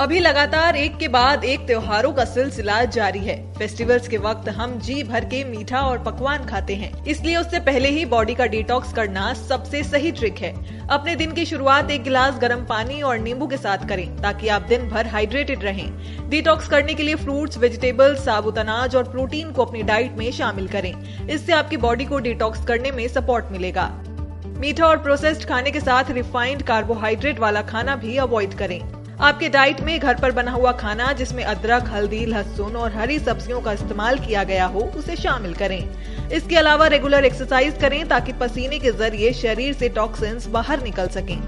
अभी लगातार एक के बाद एक त्योहारों का सिलसिला जारी है। फेस्टिवल्स के वक्त हम जी भर के मीठा और पकवान खाते हैं। इसलिए उससे पहले ही बॉडी का डिटॉक्स करना सबसे सही ट्रिक है। अपने दिन की शुरुआत एक गिलास गर्म पानी और नींबू के साथ करें ताकि आप दिन भर हाइड्रेटेड रहें। डिटॉक्स करने के लिए फ्रूट्स वेजिटेबल्स साबुत अनाज और प्रोटीन को अपनी डाइट में शामिल करें। इससे आपकी बॉडी को डिटॉक्स करने में सपोर्ट मिलेगा। मीठा और प्रोसेस्ड खाने के साथ रिफाइंड कार्बोहाइड्रेट वाला खाना भी अवॉइड करें। आपके डाइट में घर पर बना हुआ खाना, जिसमें अदरक, हल्दी, लहसुन और हरी सब्जियों का इस्तेमाल किया गया हो, उसे शामिल करें। इसके अलावा रेगुलर एक्सरसाइज करें, ताकि पसीने के ज़रिए शरीर से टॉक्सिन्स बाहर निकल सकें।